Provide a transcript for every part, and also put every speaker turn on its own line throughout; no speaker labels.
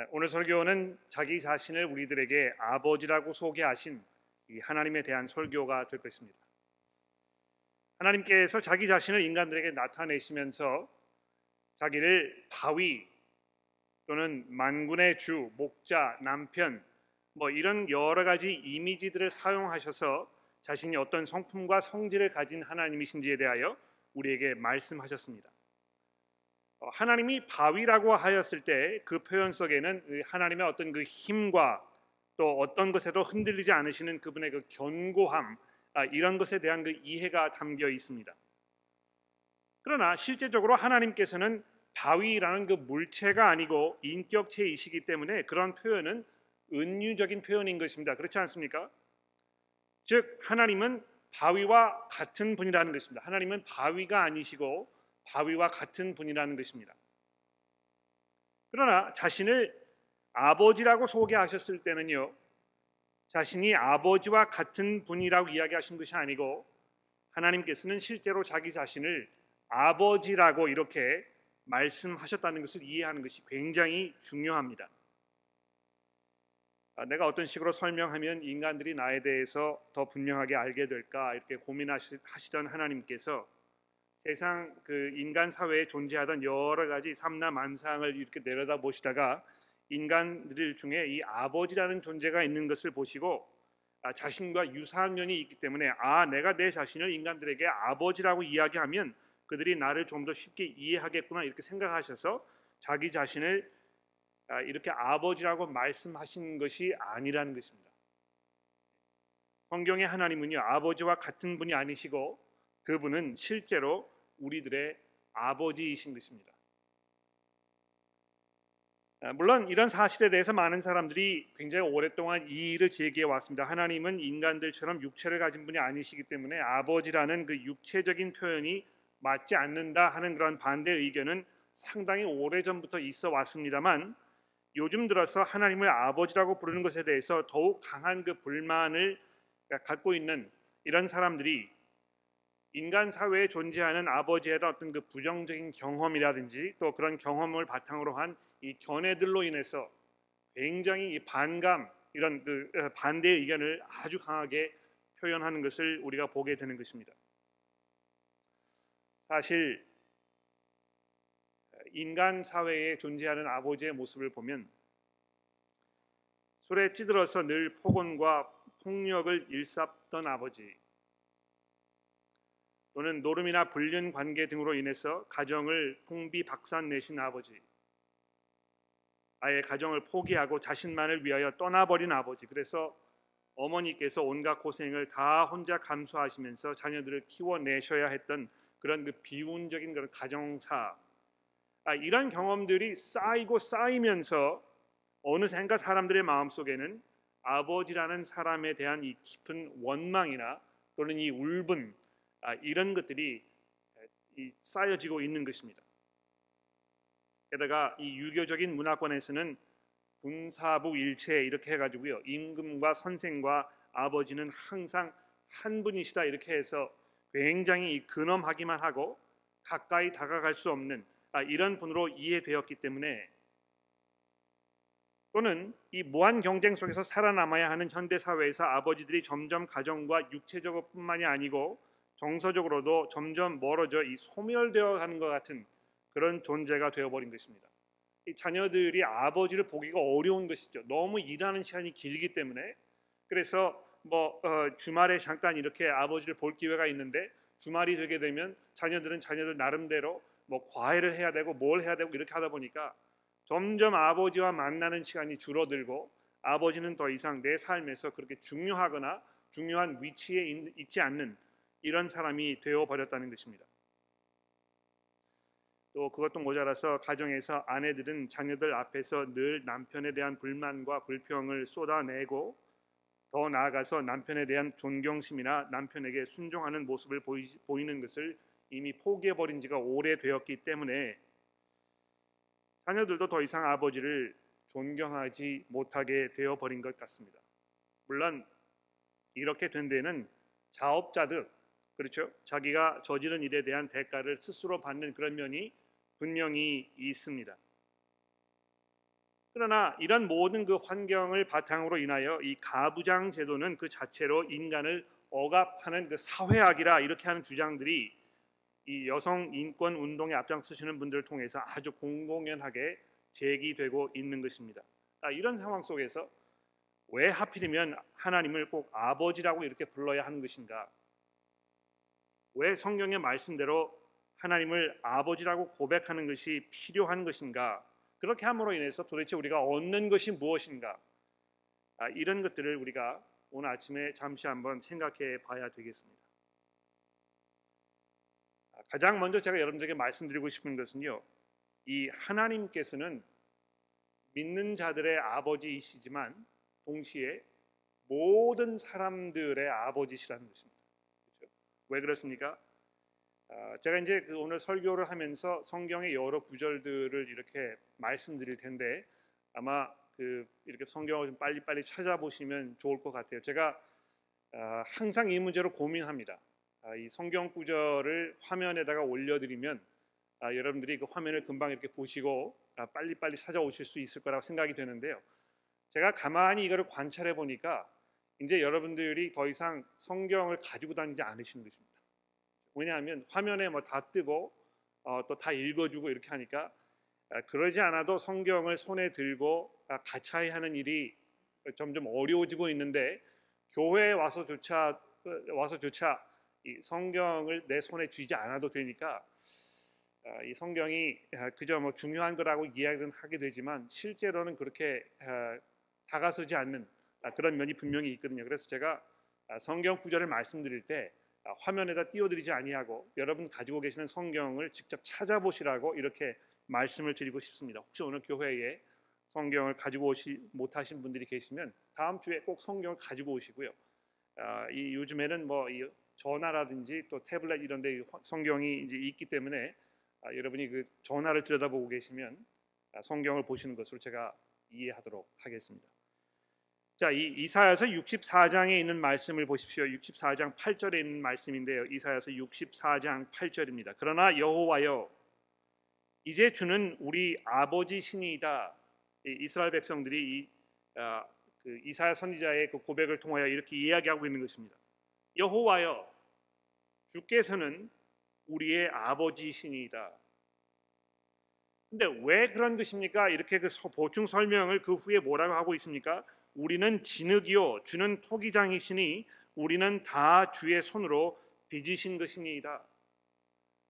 네, 오늘 설교는 자기 자신을 우리들에게 아버지라고 소개하신 이 하나님에 대한 설교가 될 것입니다. 하나님께서 자기 자신을 인간들에게 나타내시면서 자기를 바위 또는 만군의 주, 목자, 남편 뭐 이런 여러 가지 이미지들을 사용하셔서 자신이 어떤 성품과 성질을 가진 하나님이신지에 대하여 우리에게 말씀하셨습니다. 어, 하나님이 바위라고 하였을 때 그 표현 속에는 하나님의 어떤 그 힘과 또 어떤 것에도 흔들리지 않으시는 그분의 그 견고함 아, 이런 것에 대한 그 이해가 담겨 있습니다. 그러나 실제적으로 하나님께서는 바위라는 그 물체가 아니고 인격체이시기 때문에 그런 표현은 은유적인 표현인 것입니다. 그렇지 않습니까? 즉 하나님은 바위와 같은 분이라는 것입니다. 하나님은 바위가 아니시고 바위와 같은 분이라는 것입니다. 그러나 자신을 아버지라고 소개하셨을 때는요. 자신이 아버지와 같은 분이라고 이야기하신 것이 아니고 하나님께서는 실제로 자기 자신을 아버지라고 이렇게 말씀하셨다는 것을 이해하는 것이 굉장히 중요합니다. 아, 내가 어떤 식으로 설명하면 인간들이 나에 대해서 더 분명하게 알게 될까 이렇게 고민하시던 하나님께서 세상 그 인간 사회에 존재하던 여러 가지 삼라 만상을 이렇게 내려다 보시다가 인간들 중에 이 아버지라는 존재가 있는 것을 보시고 아, 자신과 유사한 면이 있기 때문에 아 내가 내 자신을 인간들에게 아버지라고 이야기하면 그들이 나를 좀 더 쉽게 이해하겠구나 이렇게 생각하셔서 자기 자신을 아, 이렇게 아버지라고 말씀하신 것이 아니라는 것입니다. 성경의 하나님은요 아버지와 같은 분이 아니시고 그분은 실제로 우리들의 아버지이신 것입니다. 아, 물론 이런 사실에 대해서 많은 사람들이 굉장히 오랫동안 이의를 제기해 왔습니다. 하나님은 인간들처럼 육체를 가진 분이 아니시기 때문에 아버지라는 그 육체적인 표현이 맞지 않는다 하는 그런 반대 의견은 상당히 오래전부터 있어 왔습니다만 요즘 들어서 하나님을 아버지라고 부르는 것에 대해서 더욱 강한 그 불만을 갖고 있는 이런 사람들이 인간 사회에 존재하는 아버지의 어떤 그 부정적인 경험이라든지 또 그런 경험을 바탕으로 한 이 견해들로 인해서 굉장히 이 반감 이런 그 어, 반대 의견을 아주 강하게 표현하는 것을 우리가 보게 되는 것입니다. 사실 인간 사회에 존재하는 아버지의 모습을 보면 술에 찌들어서 늘 폭언과 폭력을 일삼던 아버지 또는 노름이나 불륜 관계 등으로 인해서 가정을 풍비박산 내신 아버지, 아예 가정을 포기하고 자신만을 위하여 떠나버린 아버지. 그래서 어머니께서 온갖 고생을 다 혼자 감수하시면서 자녀들을 키워내셔야 했던 그런 그 비운적인 그런 가정사. 아, 이런 경험들이 쌓이고 쌓이면서 어느샌가 사람들의 마음 속에는 아버지라는 사람에 대한 이 깊은 원망이나 또는 이 울분 아, 이런 것들이 쌓여지고 있는 것입니다. 게다가 이 유교적인 문화권에서는 군사부 일체 이렇게 해가지고요 임금과 선생과 아버지는 항상 한 분이시다 이렇게 해서 굉장히 근엄하기만 하고 가까이 다가갈 수 없는 아, 이런 분으로 이해되었기 때문에 또는 이 무한 경쟁 속에서 살아남아야 하는 현대 사회에서 아버지들이 점점 가정과 육체적으로뿐만이 아니고 정서적으로도 점점 멀어져 이 소멸되어 가는 것 같은 그런 존재가 되어버린 것입니다. 이 자녀들이 아버지를 보기가 어려운 것이죠. 너무 일하는 시간이 길기 때문에 그래서 뭐 어, 주말에 잠깐 이렇게 아버지를 볼 기회가 있는데 주말이 되게 되면 자녀들은 자녀들 나름대로 뭐 과외를 해야 되고 뭘 해야 되고 이렇게 하다 보니까 점점 아버지와 만나는 시간이 줄어들고 아버지는 더 이상 내 삶에서 그렇게 중요하거나 중요한 위치에 있지 않는 이런 사람이 되어 버렸다는 것입니다. 또 그것도 모자라서 가정에서 아내들은 자녀들 앞에서 늘 남편에 대한 불만과 불평을 쏟아내고 더 나아가서 남편에 대한 존경심이나 남편에게 순종하는 모습을 보이, 보이는 것을 이미 포기해 버린 지가 오래되었기 때문에 자녀들도 더 이상 아버지를 존경하지 못하게 되어 버린 것 같습니다. 물론 이렇게 된 데는 자업자득 그렇죠? 자기가 저지른 일에 대한 대가를 스스로 받는 그런 면이 분명히 있습니다. 그러나 이런 모든 그 환경을 바탕으로 인하여 이 가부장 제도는 그 자체로 인간을 억압하는 그 사회악이라 이렇게 하는 주장들이 이 여성 인권 운동에 앞장서시는 분들을 통해서 아주 공공연하게 제기되고 있는 것입니다. 아, 이런 상황 속에서 왜 하필이면 하나님을 꼭 아버지라고 이렇게 불러야 하는 것인가? 왜 성경의 말씀대로 하나님을 아버지라고 고백하는 것이 필요한 것인가? 그렇게 함으로 인해서 도대체 우리가 얻는 것이 무엇인가? 아, 이런 것들을 우리가 오늘 아침에 잠시 한번 생각해 봐야 되겠습니다. 아, 가장 먼저 제가 여러분들에게 말씀드리고 싶은 것은요. 이 하나님께서는 믿는 자들의 아버지이시지만 동시에 모든 사람들의 아버지시라는 것입니다. 왜 그렇습니까? 아, 제가 이제 그 오늘 설교를 하면서 성경의 여러 구절들을 이렇게 말씀드릴 텐데 아마 그 이렇게 성경을 좀 빨리빨리 찾아보시면 좋을 것 같아요. 제가 아, 항상 이 문제로 고민합니다. 아, 이 성경 구절을 화면에다가 올려드리면 여러분들이 그 화면을 금방 이렇게 보시고 빨리빨리 찾아오실 수 있을 거라고 생각이 되는데요. 제가 가만히 이거를 관찰해 보니까 이제 여러분들이 더 이상 성경을 가지고 다니지 않으시는 것입니다. 왜냐하면 화면에 뭐 다 뜨고 어, 또다 읽어주고 이렇게 하니까 아, 그러지 않아도 성경을 손에 들고 아, 가차이 하는 일이 점점 어려워지고 있는데 교회에 와서조차 와서조차 이 성경을 내 손에 쥐지 않아도 되니까 아, 이 성경이 그저 뭐 중요한 거라고 이야기는 하게 되지만 실제로는 그렇게 다가서지 않는 그런 면이 분명히 있거든요. 그래서 제가 성경 구절을 말씀드릴 때 화면에다 띄워드리지 아니하고 여러분 가지고 계시는 성경을 직접 찾아보시라고 이렇게 말씀을 드리고 싶습니다. 혹시 오늘 교회에 성경을 가지고 오시 못하신 분들이 계시면 다음 주에 꼭 성경을 가지고 오시고요. 이 요즘에는 뭐이 전화라든지 또 태블릿 이런데 성경이 이제 있기 때문에 아, 여러분이 그 전화를 들여다보고 계시면 아, 성경을 보시는 것으로 제가 이해하도록 하겠습니다. 자, 이 이사야서 64장에 있는 말씀을 보십시오. 64장 8절에 있는 말씀인데요. 이사야서 64장 8절입니다. 그러나 여호와여 이제 주는 우리 아버지 신이다. 이스라엘 백성들이 이, 아, 그 이사야 선지자의 그 고백을 통하여 이렇게 이야기하고 있는 것입니다. 여호와여 주께서는 우리의 아버지신이다. 근데 왜 그런 것입니까? 이렇게 그 보충 설명을 그 후에 뭐라고 하고 있습니까? 우리는 진흙이요 주는 토기장이시니 우리는 다 주의 손으로 빚으신 것이니이다.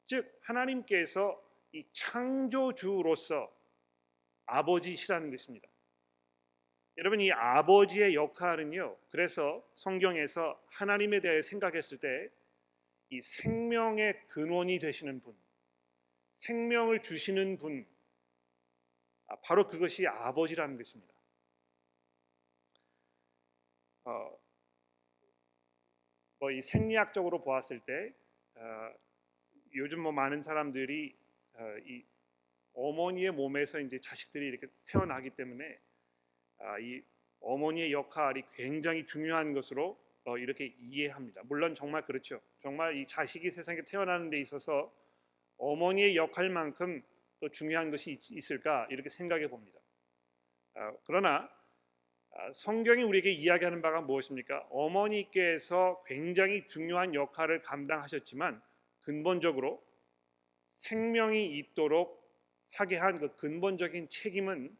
즉 하나님께서 이 창조주로서 아버지시라는 것입니다. 여러분 이 아버지의 역할은요. 그래서 성경에서 하나님에 대해 생각했을 때 이 생명의 근원이 되시는 분, 생명을 주시는 분, 아, 바로 그것이 아버지라는 것입니다. 어, 뭐 이 생리학적으로 보았을 때 어, 요즘 뭐 많은 사람들이 어, 이 어머니의 몸에서 이제 자식들이 이렇게 태어나기 때문에 아, 이 어머니의 역할이 굉장히 중요한 것으로 어, 이렇게 이해합니다. 물론 정말 그렇죠. 정말 이 자식이 세상에 태어나는 데 있어서 어머니의 역할만큼 또 중요한 것이 있, 을까 이렇게 생각해 봅니다. 아, 그러나 아, 성경이 우리에게 이야기하는 바가 무엇입니까? 어머니께서 굉장히 중요한 역할을 감당하셨지만 근본적으로 생명이 있도록 하게 한 그 근본적인 책임은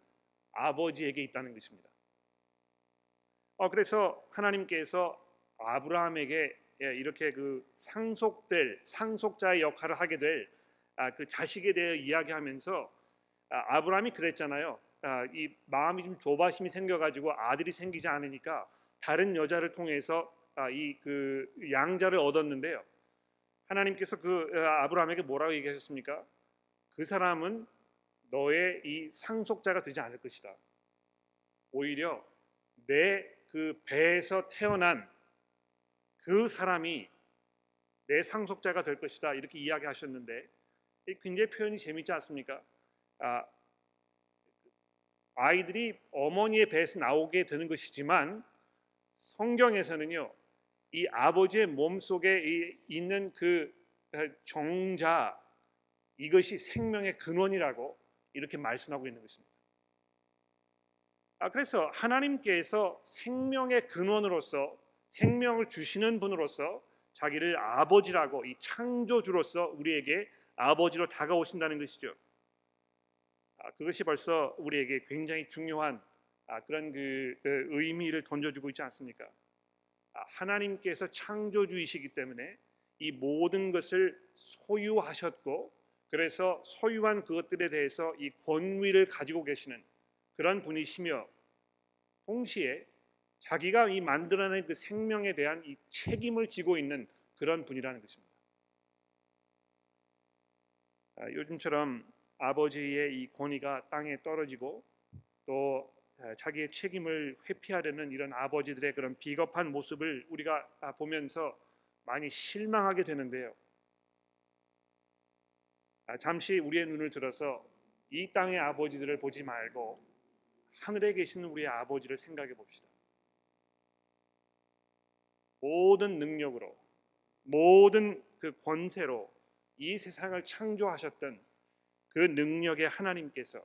아버지에게 있다는 것입니다. 어, 그래서 하나님께서 아브라함에게 예, 이렇게 그 상속될 상속자의 역할을 하게 될그 아, 자식에 대해 이야기하면서 아, 아브라함이 그랬잖아요. 아, 이 마음이 좀 조바심이 생겨가지고 아들이 생기지 않으니까 다른 여자를 통해서 아, 이그 양자를 얻었는데요. 하나님께서 그 아, 아브라함에게 뭐라고 얘기하셨습니까? 그 사람은 너의 이 상속자가 되지 않을 것이다. 오히려 내 그 배에서 태어난 그 사람이 내 상속자가 될 것이다. 이렇게 이야기하셨는데 굉장히 표현이 재밌지 않습니까? 아, 아이들이 어머니의 배에서 나오게 되는 것이지만 성경에서는요 이 아버지의 몸 속에 있는 그 정자 이것이 생명의 근원이라고 이렇게 말씀하고 있는 것입니다. 아, 그래서 하나님께서 생명의 근원으로서 생명을 주시는 분으로서 자기를 아버지라고 이 창조주로서 우리에게 아버지로 다가오신다는 것이죠. 아, 그것이 벌써 우리에게 굉장히 중요한 아, 그런 그, 그 의미를 던져주고 있지 않습니까? 아, 하나님께서 창조주이시기 때문에 이 모든 것을 소유하셨고 그래서 소유한 그것들에 대해서 이 권위를 가지고 계시는 그런 분이시며 동시에 자기가 이 만들어낸 그 생명에 대한 이 책임을 지고 있는 그런 분이라는 것입니다. 아, 요즘처럼 아버지의 이 권위가 땅에 떨어지고 또 아, 자기의 책임을 회피하려는 이런 아버지들의 그런 비겁한 모습을 우리가 아, 보면서 많이 실망하게 되는데요. 잠시 우리의 눈을 들어서 이 땅의 아버지들을 보지 말고 하늘에 계신 우리의 아버지를 생각해 봅시다. 모든 능력으로 모든 그 권세로 이 세상을 창조하셨던 그 능력의 하나님께서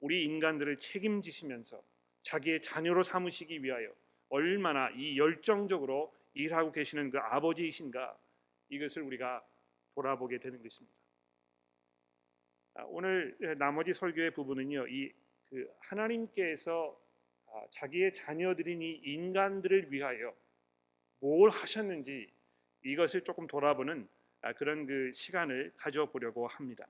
우리 인간들을 책임지시면서 자기의 자녀로 삼으시기 위하여 얼마나 이 열정적으로 일하고 계시는 그 아버지이신가 이것을 우리가 돌아보게 되는 것입니다. 아, 오늘 나머지 설교의 부분은요, 이 그 하나님께서 아, 자기의 자녀들인 이 인간들을 위하여 뭘 하셨는지 이것을 조금 돌아보는 아, 그런 그 시간을 가져보려고 합니다.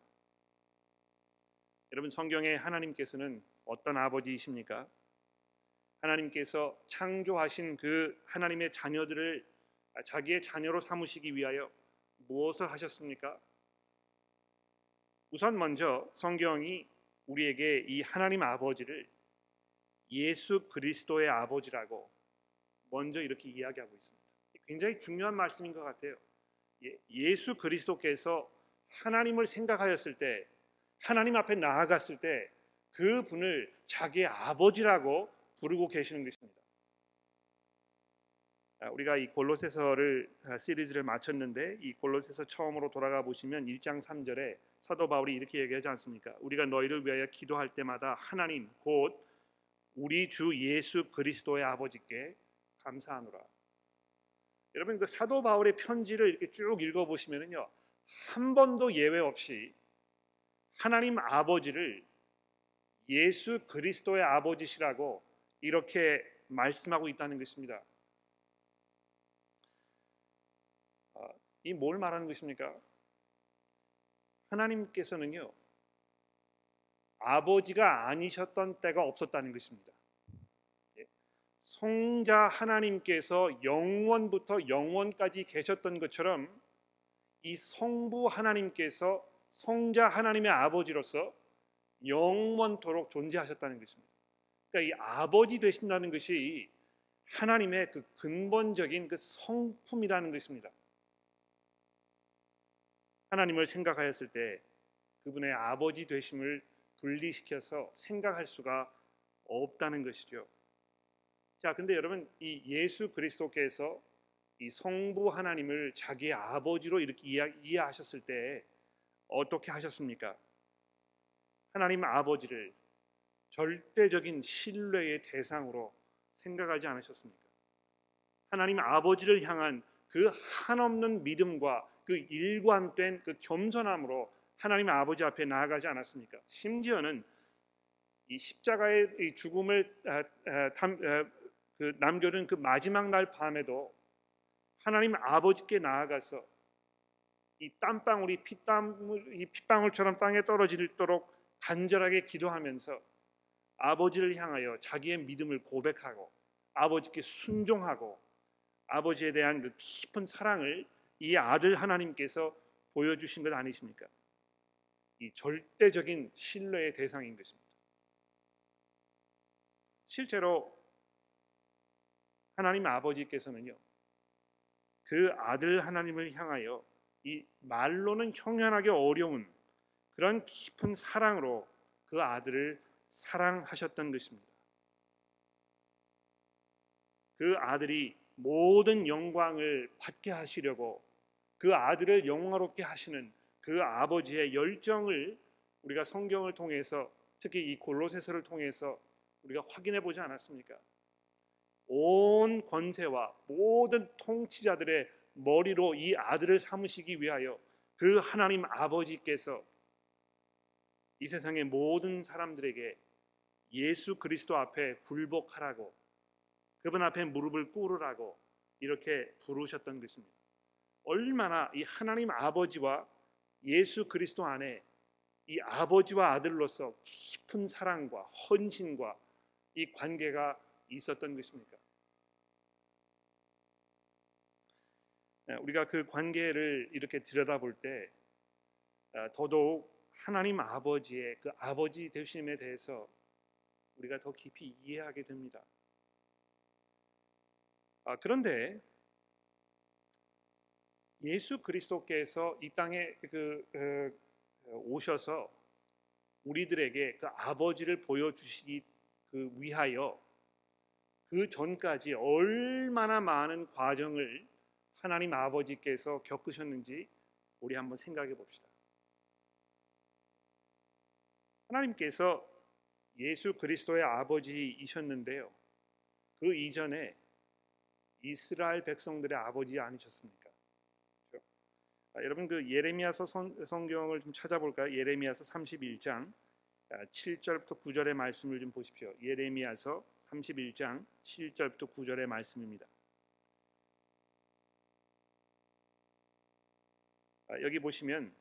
여러분 성경에 하나님께서는 어떤 아버지이십니까? 하나님께서 창조하신 그 하나님의 자녀들을 자기의 자녀로 삼으시기 위하여 무엇을 하셨습니까? 우선 먼저 성경이 우리에게 이 하나님 아버지를 예수 그리스도의 아버지라고 먼저 이렇게 이야기하고 있습니다. 굉장히 중요한 말씀인 것 같아요. 예, 예수 그리스도께서 하나님을 생각하였을 때 하나님 앞에 나아갔을 때 그 분을 자기의 아버지라고 부르고 계시는 것입니다. 아, 우리가 이 골로새서를 아, 시리즈를 마쳤는데 이 골로새서 처음으로 돌아가 보시면 1장 3절에 사도 바울이 이렇게 얘기하지 않습니까? 우리가 너희를 위하여 기도할 때마다 하나님 곧 우리 주 예수 그리스도의 아버지께 감사하노라. 여러분 그 사도 바울의 편지를 이렇게 쭉 읽어 보시면은요. 한 번도 예외 없이 하나님 아버지를 예수 그리스도의 아버지시라고 이렇게 말씀하고 있다는 것입니다. 아, 이뭘 말하는 것입니까? 하나님께서는요 아버지가 아니셨던 때가 없었다는 것입니다. 예. 성자 하나님께서 영원부터 영원까지 계셨던 것처럼 이 성부 하나님께서 성자 하나님의 아버지로서 영원토록 존재하셨다는 것입니다. 그러니까 이 아버지 되신다는 것이 하나님의 그 근본적인 그 성품이라는 것입니다. 하나님을 생각하였을 때 그분의 아버지 되심을 분리시켜서 생각할 수가 없다는 것이죠. 자, 근데 여러분 이 예수 그리스도께서 이 성부 하나님을 자기의 아버지로 이렇게 이해하셨을 때 어떻게 하셨습니까? 하나님 아버지를 절대적인 신뢰의 대상으로 생각하지 않으셨습니까? 하나님 아버지를 향한 그 한없는 믿음과 그 일관된 그 겸손함으로 하나님 아버지 앞에 나아가지 않았습니까? 심지어는 이 십자가의 이 죽음을 아, 아, 아, 그 남겨둔 그 마지막 날 밤에도 하나님 아버지께 나아가서 이 땀방울이 피땀 이 핏방울처럼 땅에 떨어지도록 간절하게 기도하면서 아버지를 향하여 자기의 믿음을 고백하고 아버지께 순종하고 아버지에 대한 그 깊은 사랑을 이 아들 하나님께서 보여주신 것 아니십니까? 이 절대적인 신뢰의 대상인 것입니다. 실제로 하나님 아버지께서는요, 그 아들 하나님을 향하여 이 말로는 형연하기 어려운 그런 깊은 사랑으로 그 아들을 사랑하셨던 것입니다. 그 아들이 모든 영광을 받게 하시려고 그 아들을 영화롭게 하시는 그 아버지의 열정을 우리가 성경을 통해서 특히 이 골로새서를 통해서 우리가 확인해 보지 않았습니까? 온 권세와 모든 통치자들의 머리로 이 아들을 삼으시기 위하여 그 하나님 아버지께서 이 세상의 모든 사람들에게 예수 그리스도 앞에 굴복하라고 그분 앞에 무릎을 꿇으라고 이렇게 부르셨던 것입니다. 얼마나 이 하나님 아버지와 예수 그리스도 안에 이 아버지와 아들로서 깊은 사랑과 헌신과 이 관계가 있었던 것입니까? 우리가 그 관계를 이렇게 들여다볼 때 아, 더더욱 하나님 아버지의 그 아버지 되심에 대해서 우리가 더 깊이 이해하게 됩니다. 아, 그런데 예수 그리스도께서 이 땅에 그, 그 오셔서 우리들에게 그 아버지를 보여주시기 그 위하여 그 전까지 얼마나 많은 과정을 하나님 아버지께서 겪으셨는지 우리 한번 생각해 봅시다. 하나님께서 예수 그리스도의 아버지이셨는데요. 그 이전에 이스라엘 백성들의 아버지 아니셨습니까? 그렇죠? 아, 여러분 그 예레미야서 성, 성경을 좀 찾아볼까요? 예레미야서 31장 7절부터 아, 9절의 말씀을 좀 보십시오. 예레미야서 31장 7절부터 9절의 말씀입니다. 여기 보시면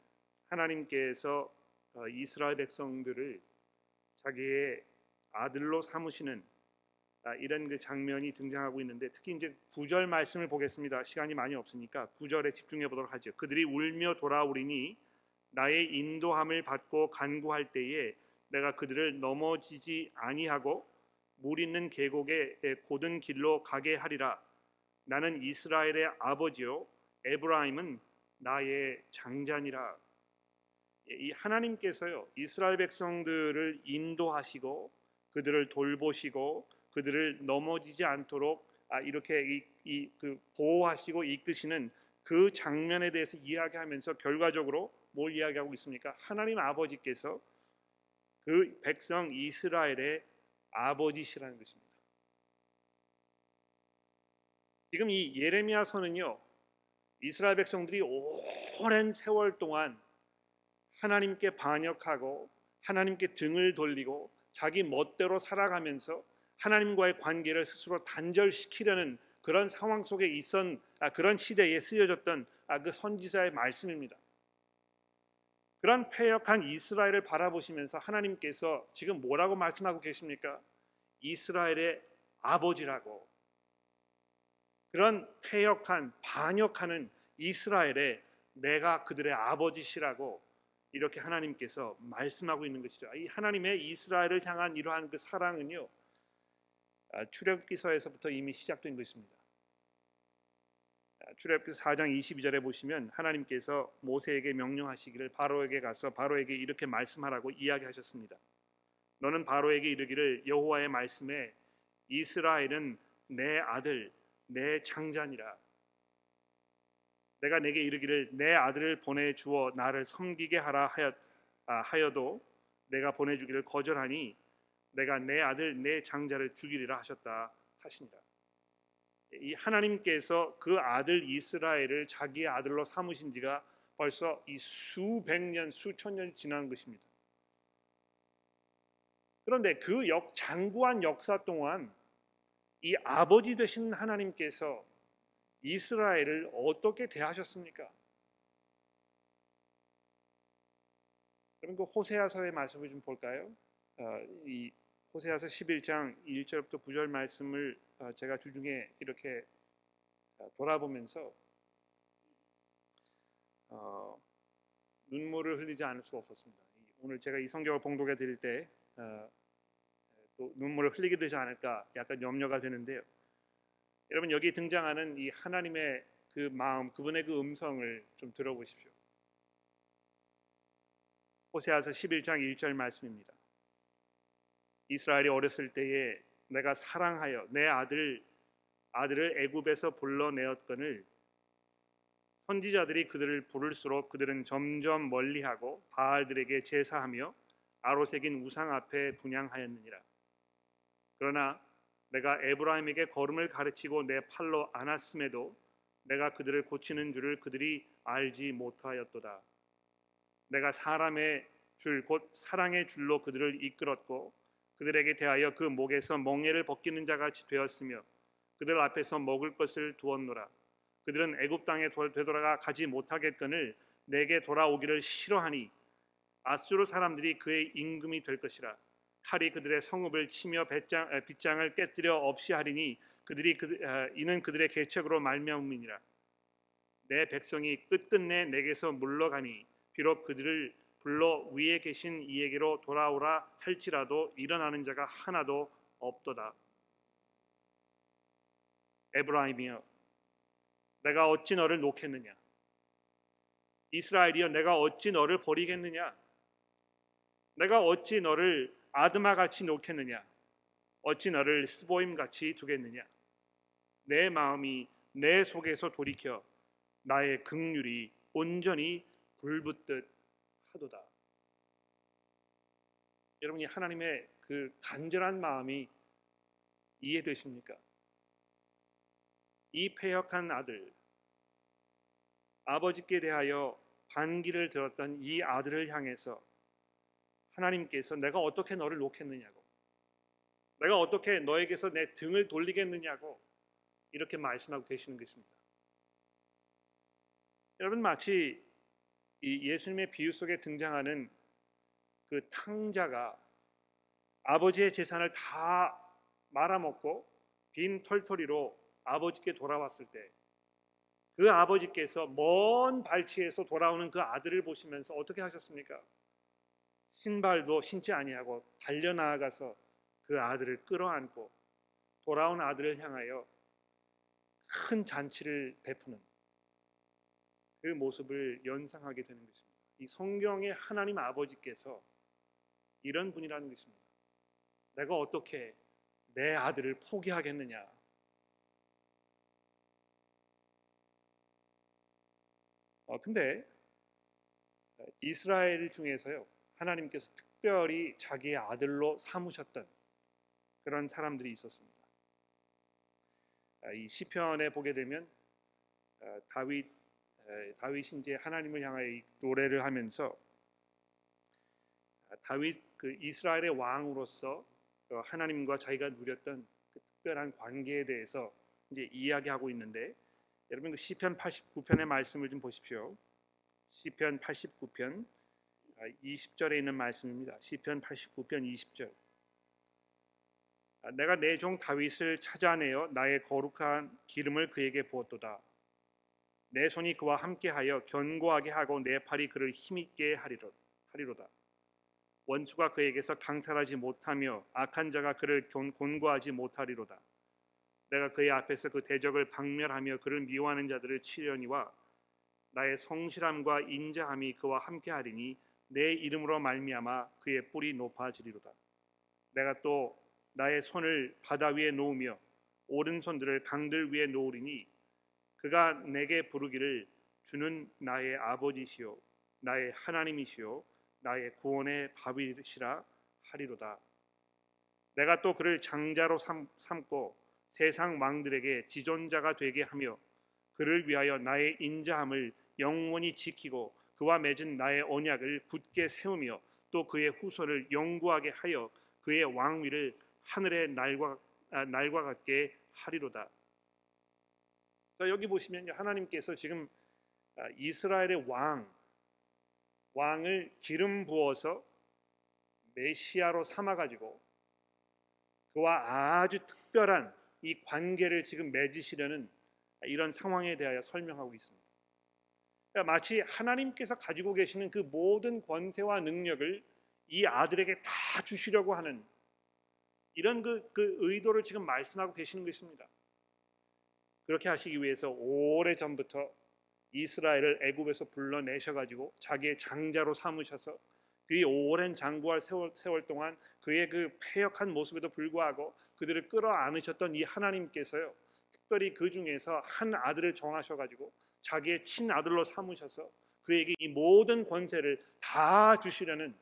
하나님께서 어, 이스라엘 백성들을 자기의 아들로 삼으시는 아, 이런 그 장면이 등장하고 있는데 특히 이제 구절 말씀을 보겠습니다. 시간이 많이 없으니까 구절에 집중해 보도록 하죠. 그들이 울며 돌아오리니 나의 인도함을 받고 간구할 때에 내가 그들을 넘어지지 아니하고 물 있는 계곡의 고든 길로 가게 하리라. 나는 이스라엘의 아버지요 에브라임은 나의 장자니라. 이 하나님께서요 이스라엘 백성들을 인도하시고 그들을 돌보시고 그들을 넘어지지 않도록 아, 이렇게 이, 그 보호하시고 이끄시는 그 장면에 대해서 이야기하면서 결과적으로 뭘 이야기하고 있습니까? 하나님 아버지께서 그 백성 이스라엘의 아버지시라는 것입니다. 지금 이 예레미야서는요 이스라엘 백성들이 오랜 세월 동안 하나님께 반역하고 하나님께 등을 돌리고 자기 멋대로 살아가면서 하나님과의 관계를 스스로 단절시키려는 그런 상황 속에 있던 아, 그런 시대에 쓰여졌던 아, 그 선지자의 말씀입니다. 그런 패역한 이스라엘을 바라보시면서 하나님께서 지금 뭐라고 말씀하고 계십니까? 이스라엘의 아버지라고 그런 패역한 반역하는 이스라엘의 내가 그들의 아버지시라고 이렇게 하나님께서 말씀하고 있는 것이죠. 이 하나님의 이스라엘을 향한 이러한 그 사랑은요. 아, 출애굽기서에서부터 이미 시작된 것입니다. 아, 출애굽기서 4장 22절에 보시면 하나님께서 모세에게 명령하시기를 바로에게 가서 바로에게 이렇게 말씀하라고 이야기하셨습니다. 너는 바로에게 이르기를 여호와의 말씀에 이스라엘은 내 아들 내 창자니라 내가 내게 이르기를 내 아들을 보내 주어 나를 섬기게 하라 하였, 아, 하여도 내가 보내 주기를 거절하니 내가 내 아들 내 장자를 죽이리라 하셨다 하신다. 이 하나님께서 그 아들 이스라엘을 자기의 아들로 삼으신 지가 벌써 이 수백 년 수천 년이 지난 것입니다. 그런데 그 역, 장구한 역사 동안 이 아버지 되신 하나님께서 이스라엘을 어떻게 대하셨습니까? 그럼 그 호세아서의 말씀을 좀 볼까요? 어, 이 호세아서 11장 1절부터 9절 말씀을 어, 제가 주중에 이렇게 어, 돌아보면서 어, 눈물을 흘리지 않을 수 없었습니다. 오늘 제가 이 성경을 봉독해 드릴 때 어, 또 눈물을 흘리게 되지 않을까 약간 염려가 되는데요. 여러분 여기 등장하는 이 하나님의 그 마음, 그분의 그 음성을 좀 들어보십시오. 호세아서 11장 1절 말씀입니다. 이스라엘이 어렸을 때에 내가 사랑하여 내 아들 아들을 애굽에서 불러내었거늘 선지자들이 그들을 부를수록 그들은 점점 멀리하고 바알들에게 제사하며 아로새긴 우상 앞에 분양하였느니라. 그러나 내가 에브라임에게 걸음을 가르치고 내 팔로 안았음에도 내가 그들을 고치는 줄을 그들이 알지 못하였도다. 내가 사람의 줄 곧 사랑의 줄로 그들을 이끌었고 그들에게 대하여 그 목에서 멍에를 벗기는 자같이 되었으며 그들 앞에서 먹을 것을 두었노라. 그들은 애굽 땅에 되돌아가 가지 못하겠거늘 내게 돌아오기를 싫어하니 아수르 사람들이 그의 임금이 될 것이라. 칼이 그들의 성읍을 치며 빗장, 빗장을 깨뜨려 없이 하리니 그들이 그, 이는 그들의 계책으로 말미암음이니라. 내 백성이 끝끝내 내게서 물러가니 비록 그들을 불러 위에 계신 이에게로 돌아오라 할지라도 일어나는 자가 하나도 없도다. 에브라임이여 내가 어찌 너를 놓겠느냐 이스라엘이여 내가 어찌 너를 버리겠느냐 내가 어찌 너를 아드마 같이 놓겠느냐 어찌 너를 스보임 같이 두겠느냐 내 마음이 내 속에서 돌이켜 나의 극률이 온전히 불붙듯 하도다. 여러분이 하나님의 그 간절한 마음이 이해되십니까? 이 폐역한 아들 아버지께 대하여 반기를 들었던 이 아들을 향해서 하나님께서 내가 어떻게 너를 놓겠느냐고 내가 어떻게 너에게서 내 등을 돌리겠느냐고 이렇게 말씀하고 계시는 것입니다. 여러분 마치 이 예수님의 비유 속에 등장하는 그 탕자가 아버지의 재산을 다 말아먹고 빈 털털이로 아버지께 돌아왔을 때 그 아버지께서 먼 발치에서 돌아오는 그 아들을 보시면서 어떻게 하셨습니까? 신발도 신지 아니하고 달려 나아가서 그 아들을 끌어안고 돌아온 아들을 향하여 큰 잔치를 베푸는 그 모습을 연상하게 되는 것입니다. 이 성경의 하나님 아버지께서 이런 분이라는 것입니다. 내가 어떻게 내 아들을 포기하겠느냐? 어, 근데 이스라엘 중에서요 하나님께서 특별히 자기의 아들로 삼으셨던 그런 사람들이 있었습니다. 아, 이 시편에 보게 되면 아, 다윗 다윗이 이제 하나님을 향하여 노래를 하면서 아, 다윗 그 이스라엘의 왕으로서 그 하나님과 자기가 누렸던 그 특별한 관계에 대해서 이제 이야기하고 있는데 여러분 그 시편 89편의 말씀을 좀 보십시오. 시편 89편 20절에 있는 말씀입니다. 시편 89편 20절. 내가 내 종 다윗을 찾아내어 나의 거룩한 기름을 그에게 부었도다. 내 손이 그와 함께하여 견고하게 하고 내 팔이 그를 힘있게 하리로, 하리로다. 원수가 그에게서 강탈하지 못하며 악한 자가 그를 곤고하지 못하리로다. 내가 그의 앞에서 그 대적을 박멸하며 그를 미워하는 자들을 치려니와 나의 성실함과 인자함이 그와 함께하리니 내 이름으로 말미암아 그의 뿔이 높아지리로다. 내가 또 나의 손을 바다 위에 놓으며 오른손들을 강들 위에 놓으리니 그가 내게 부르기를 주는 나의 아버지시요 나의 하나님이시요 나의 구원의 밥이시라 하리로다. 내가 또 그를 장자로 삼, 삼고 세상 왕들에게 지존자가 되게 하며 그를 위하여 나의 인자함을 영원히 지키고 그와 맺은 나의 언약을 굳게 세우며 또 그의 후손을 영구하게 하여 그의 왕위를 하늘의 날과 아, 날과 같게 하리로다. 자, 여기 보시면 하나님께서 지금 아, 이스라엘의 왕 왕을 기름 부어서 메시아로 삼아 가지고 그와 아주 특별한 이 관계를 지금 맺으시려는 이런 상황에 대하여 설명하고 있습니다. 그러니까 마치 하나님께서 가지고 계시는 그 모든 권세와 능력을 이 아들에게 다 주시려고 하는 이런 그, 그 의도를 지금 말씀하고 계시는 것입니다. 그렇게 하시기 위해서 오래 전부터 이스라엘을 애굽에서 불러내셔 가지고 자기의 장자로 삼으셔서 그의 오랜 장구할 세월, 세월 동안 그의 그 폐역한 모습에도 불구하고 그들을 끌어안으셨던 이 하나님께서요 특별히 그 중에서 한 아들을 정하셔 가지고 자기의 친아들로 삼으셔서 그에게 이 모든 권세를 다 주시려는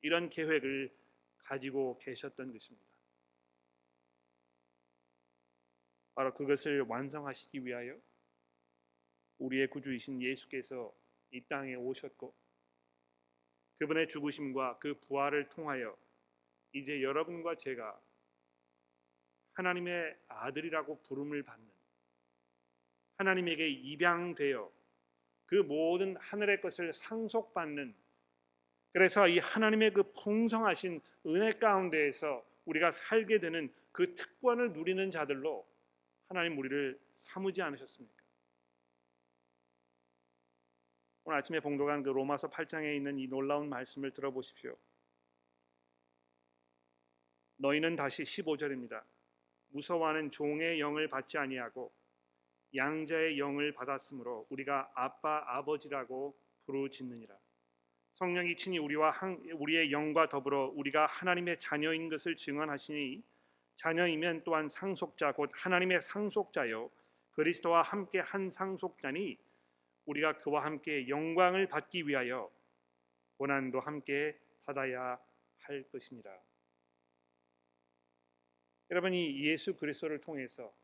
이런 계획을 가지고 계셨던 것입니다. 바로 그것을 완성하시기 위하여 우리의 구주이신 예수께서 이 땅에 오셨고 그분의 죽으심과 그 부활을 통하여 이제 여러분과 제가 하나님의 아들이라고 부름을 받는 하나님에게 입양되어 그 모든 하늘의 것을 상속받는 그래서 이 하나님의 그 풍성하신 은혜 가운데에서 우리가 살게 되는 그 특권을 누리는 자들로 하나님 우리를 삼으지 않으셨습니까? 오늘 아침에 봉독한 그 로마서 8장에 있는 이 놀라운 말씀을 들어보십시오. 너희는 다시 15절입니다. 무서워하는 종의 영을 받지 아니하고 양자의 영을 받았으므로 우리가 아빠 아버지라고 부르짖느니라. 성령이 친히 우리와 한, 우리의 영과 더불어 우리가 하나님의 자녀인 것을 증언하시니 자녀이면 또한 상속자 곧 하나님의 상속자요 그리스도와 함께 한 상속자니 우리가 그와 함께 영광을 받기 위하여 고난도 함께 받아야 할 것이니라. 여러분이 예수 그리스도를 통해서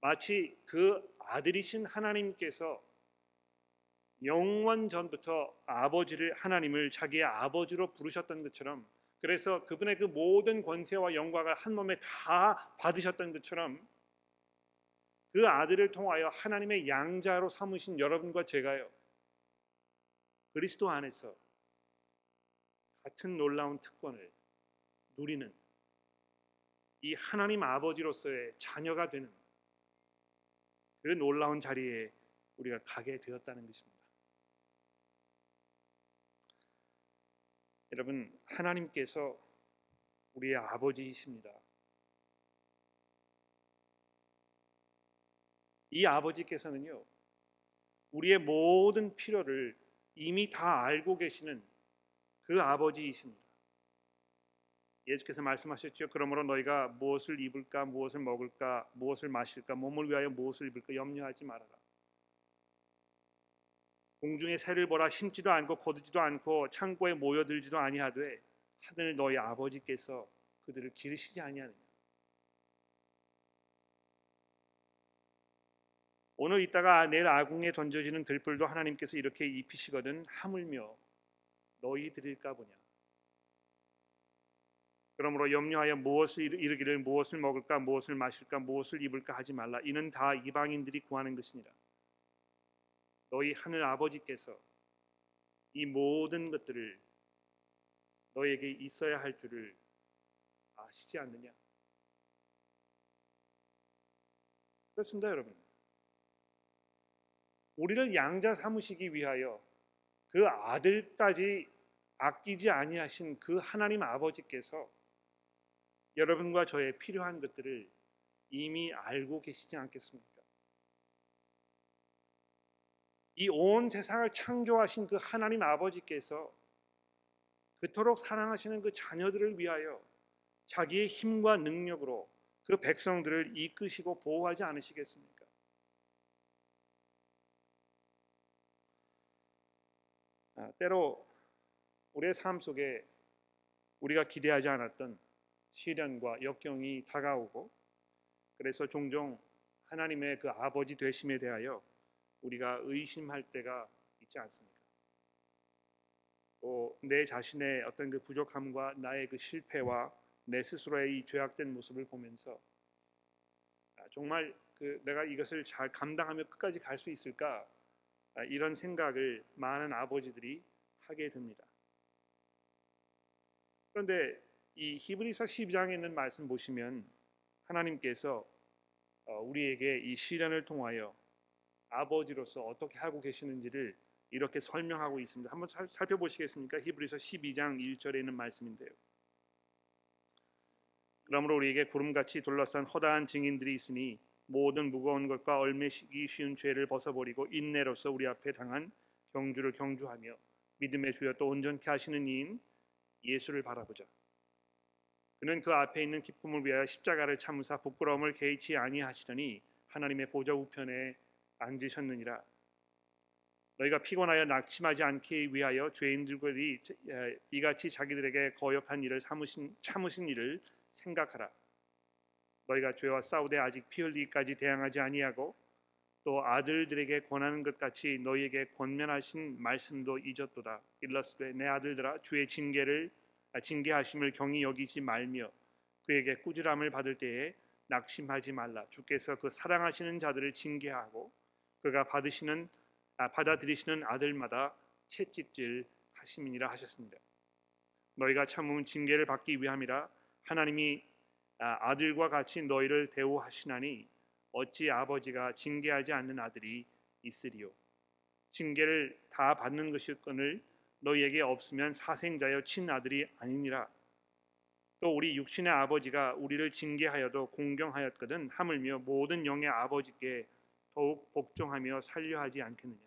마치 그 아들이신 하나님께서 영원 전부터 아버지를 하나님을 자기의 아버지로 부르셨던 것처럼 그래서 그분의 그 모든 권세와 영광을 한 몸에 다 받으셨던 것처럼 그 아들을 통하여 하나님의 양자로 삼으신 여러분과 제가요 그리스도 안에서 같은 놀라운 특권을 누리는 이 하나님 아버지로서의 자녀가 되는 그 놀라운 자리에 우리가 가게 되었다는 것입니다. 여러분 하나님께서 우리의 아버지이십니다. 이 아버지께서는요 우리의 모든 필요를 이미 다 알고 계시는 그 아버지이십니다. 예수께서 말씀하셨죠. 그러므로 너희가 무엇을 입을까, 무엇을 먹을까, 무엇을 마실까, 몸을 위하여 무엇을 입을까 염려하지 말아라. 공중의 새를 보라 심지도 않고 거두지도 않고 창고에 모여들지도 아니하되 하늘 너희 아버지께서 그들을 기르시지 아니하느냐. 오늘 있다가 내일 아궁에 던져지는 들불도 하나님께서 이렇게 입히시거든 하물며 너희 들일까 보냐. 그러므로 염려하여 무엇을 이르기를 무엇을 먹을까 무엇을 마실까 무엇을 입을까 하지 말라. 이는 다 이방인들이 구하는 것이니라. 너희 하늘 아버지께서 이 모든 것들을 너에게 있어야 할 줄을 아시지 않느냐? 그렇습니다, 여러분. 우리를 양자 삼으시기 위하여 그 아들까지 아끼지 아니하신 그 하나님 아버지께서 여러분과 저의 필요한 것들을 이미 알고 계시지 않겠습니까? 이 온 세상을 창조하신 그 하나님 아버지께서 그토록 사랑하시는 그 자녀들을 위하여 자기의 힘과 능력으로 그 백성들을 이끄시고 보호하지 않으시겠습니까? 아, 때로 우리의 삶 속에 우리가 기대하지 않았던 시련과 역경이 다가오고 그래서 종종 하나님의 그 아버지 되심에 대하여 우리가 의심할 때가 있지 않습니까? 또 내 자신의 어떤 그 부족함과 나의 그 실패와 내 스스로의 이 죄악된 모습을 보면서 아, 정말 그 내가 이것을 잘 감당하며 끝까지 갈 수 있을까 아, 이런 생각을 많은 아버지들이 하게 됩니다. 그런데 이 히브리서 12장에 있는 말씀 보시면 하나님께서 어, 우리에게 이 시련을 통하여 아버지로서 어떻게 하고 계시는지를 이렇게 설명하고 있습니다. 한번 살펴보시겠습니까? 히브리서 12장 1절에 있는 말씀인데요. 그러므로 우리에게 구름같이 둘러싼 허다한 증인들이 있으니 모든 무거운 것과 얼매시기 쉬운 죄를 벗어버리고 인내로서 우리 앞에 당한 경주를 경주하며 믿음의 주여 또 온전케 하시는 이인 예수를 바라보자. 그는 그 앞에 있는 기쁨을 위하여 십자가를 참으사 부끄러움을 개의치 아니하시더니 하나님의 보좌 우편에 앉으셨느니라. 너희가 피곤하여 낙심하지 않기 위하여 죄인들이 이같이 자기들에게 거역한 일을 삼으신 참으신 일을 생각하라. 너희가 죄와 싸우되 아직 피 흘리기까지 대항하지 아니하고 또 아들들에게 권하는 것 같이 너희에게 권면하신 말씀도 잊었도다. 일러스되 내 아들들아 주의 징계를 아, 징계하심을 경히 여기지 말며 그에게 꾸지람을 받을 때에 낙심하지 말라. 주께서 그 사랑하시는 자들을 징계하고 그가 받으시는 아, 받아들이시는 아들마다 채찍질 하심이니라 하셨습니다. 너희가 참으면 징계를 받기 위함이라 하나님이 아, 아들과 같이 너희를 대우하시나니 어찌 아버지가 징계하지 않는 아들이 있으리요 징계를 다 받는 것일건을 너희에게 없으면 사생자여 친아들이 아니니라. 또 우리 육신의 아버지가 우리를 징계하여도 공경하였거든 하물며 모든 영의 아버지께 더욱 복종하며 살려하지 않겠느냐.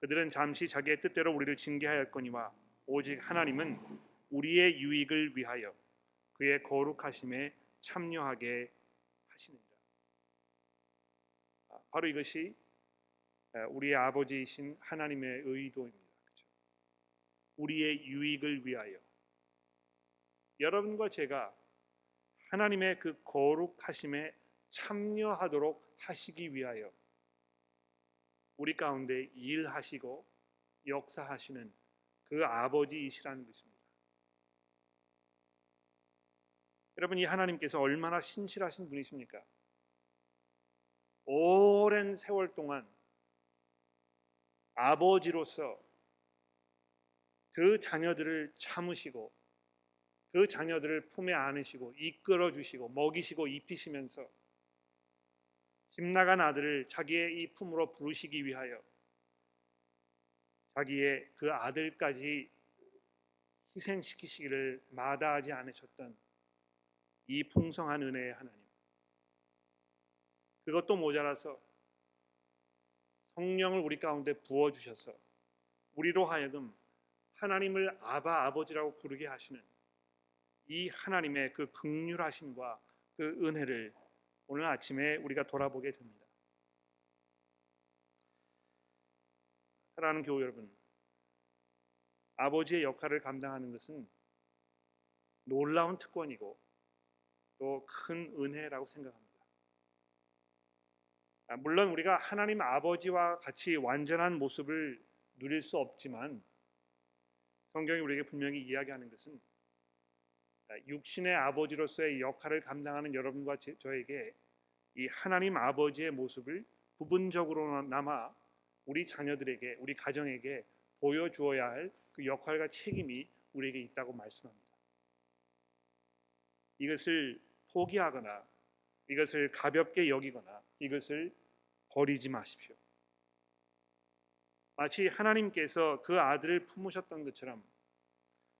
그들은 잠시 자기의 뜻대로 우리를 징계하였거니와 오직 하나님은 우리의 유익을 위하여 그의 거룩하심에 참여하게 하시느니라. 아, 바로 이것이 우리의 아버지이신 하나님의 의도입니다. 우리의 유익을 위하여 여러분과 제가 하나님의 그 거룩하심에 참여하도록 하시기 위하여 우리 가운데 일하시고 역사하시는 그 아버지이시라는 것입니다. 여러분 이 하나님께서 얼마나 신실하신 분이십니까? 오랜 세월 동안 아버지로서 그 자녀들을 참으시고 그 자녀들을 품에 안으시고 이끌어 주시고 먹이시고 입히시면서 집 나간 아들을 자기의 이 품으로 부르시기 위하여 자기의 그 아들까지 희생시키시기를 마다하지 않으셨던 이 풍성한 은혜의 하나님. 그것도 모자라서 성령을 우리 가운데 부어 주셔서 우리로 하여금 하나님을 아바 아버지라고 부르게 하시는 이 하나님의 그 극률하심과 그 은혜를 오늘 아침에 우리가 돌아보게 됩니다. 사랑하는 교우 여러분, 아버지의 역할을 감당하는 것은 놀라운 특권이고 또 큰 은혜라고 생각합니다. 아, 물론 우리가 하나님 아버지와 같이 완전한 모습을 누릴 수 없지만 성경이 우리에게 분명히 이야기하는 것은 아, 육신의 아버지로서의 역할을 감당하는 여러분과 저에게 이 하나님 아버지의 모습을 부분적으로나마 우리 자녀들에게 우리 가정에게 보여주어야 할 그 역할과 책임이 우리에게 있다고 말씀합니다. 이것을 포기하거나 이것을 가볍게 여기거나 이것을 버리지 마십시오. 마치 하나님께서 그 아들을 품으셨던 것처럼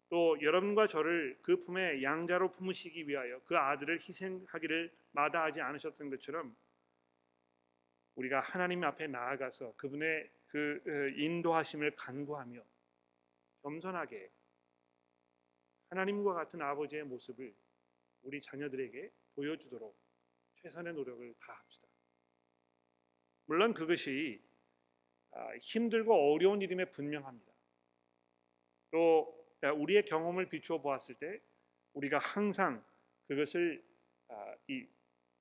또 여러분과 저를 그 품에 양자로 품으시기 위하여 그 아들을 희생하기를 마다하지 않으셨던 것처럼 우리가 하나님 앞에 나아가서 그분의 그 어, 인도하심을 간구하며 겸손하게 하나님과 같은 아버지의 모습을 우리 자녀들에게 보여주도록 최선의 노력을 다합시다. 물론 그것이 아, 힘들고 어려운 일임에 분명합니다. 또 우리의 경험을 비추어 보았을 때 우리가 항상 그것을 아,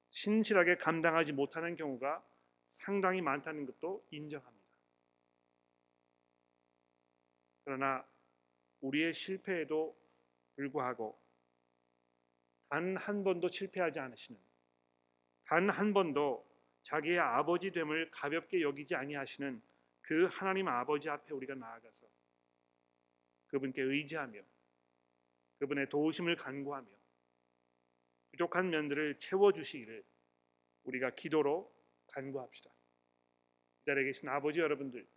신실하게 감당하지 못하는 경우가 상당히 많다는 것도 인정합니다. 그러나 우리의 실패에도 불구하고 단 한 번도 실패하지 않으시는 단 한 번도 자기의 아버지 됨을 가볍게 여기지 아니하시는 그 하나님 아버지 앞에 우리가 나아가서 그분께 의지하며 그분의 도우심을 간구하며 부족한 면들을 채워 주시기를 우리가 기도로 간구합시다. 이 자리에 계신 아버지 여러분들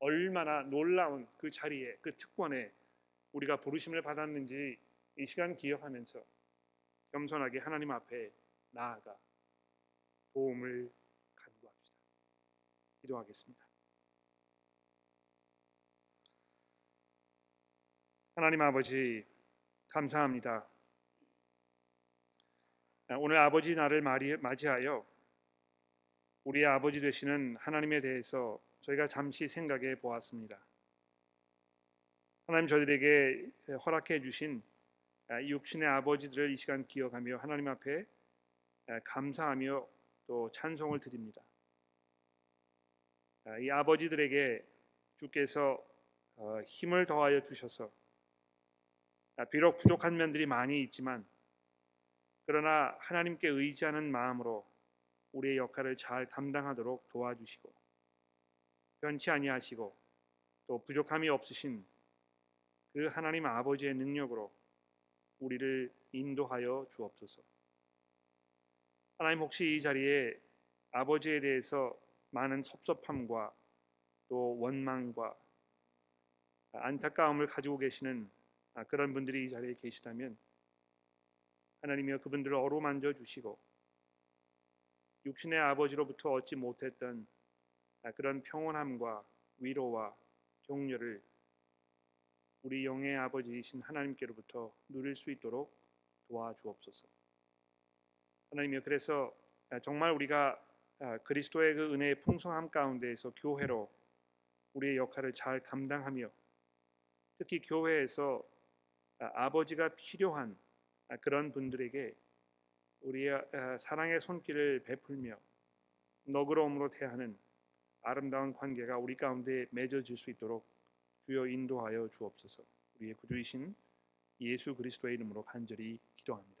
얼마나 놀라운 그 자리에 그 특권에 우리가 부르심을 받았는지 이 시간 기억하면서 겸손하게 하나님 앞에 나아가 도움을 간구합시다. 기도하겠습니다. 하나님 아버지 감사합니다. 오늘 아버지 날을 맞이하여 우리의 아버지 되시는 하나님에 대해서 저희가 잠시 생각해 보았습니다. 하나님 저희들에게 허락해 주신 육신의 아버지들을 이 시간 기억하며 하나님 앞에 에, 감사하며 또 찬송을 드립니다. 아, 이 아버지들에게 주께서 어, 힘을 더하여 주셔서 아, 비록 부족한 면들이 많이 있지만 그러나 하나님께 의지하는 마음으로 우리의 역할을 잘 감당하도록 도와주시고 변치 아니하시고 또 부족함이 없으신 그 하나님 아버지의 능력으로 우리를 인도하여 주옵소서. 하나님 혹시 이 자리에 아버지에 대해서 많은 섭섭함과 또 원망과 안타까움을 가지고 계시는 그런 분들이 이 자리에 계시다면 하나님이여 그분들을 어루만져 주시고 육신의 아버지로부터 얻지 못했던 그런 평온함과 위로와 격려를 우리 영의 아버지이신 하나님께로부터 누릴 수 있도록 도와주옵소서. 하나님이여 그래서 정말 우리가 그리스도의 그 은혜의 풍성함 가운데에서 교회로 우리의 역할을 잘 감당하며 특히 교회에서 아버지가 필요한 그런 분들에게 우리의 사랑의 손길을 베풀며 너그러움으로 대하는 아름다운 관계가 우리 가운데 맺어질 수 있도록 주여 인도하여 주옵소서. 우리의 구주이신 예수 그리스도의 이름으로 간절히 기도합니다.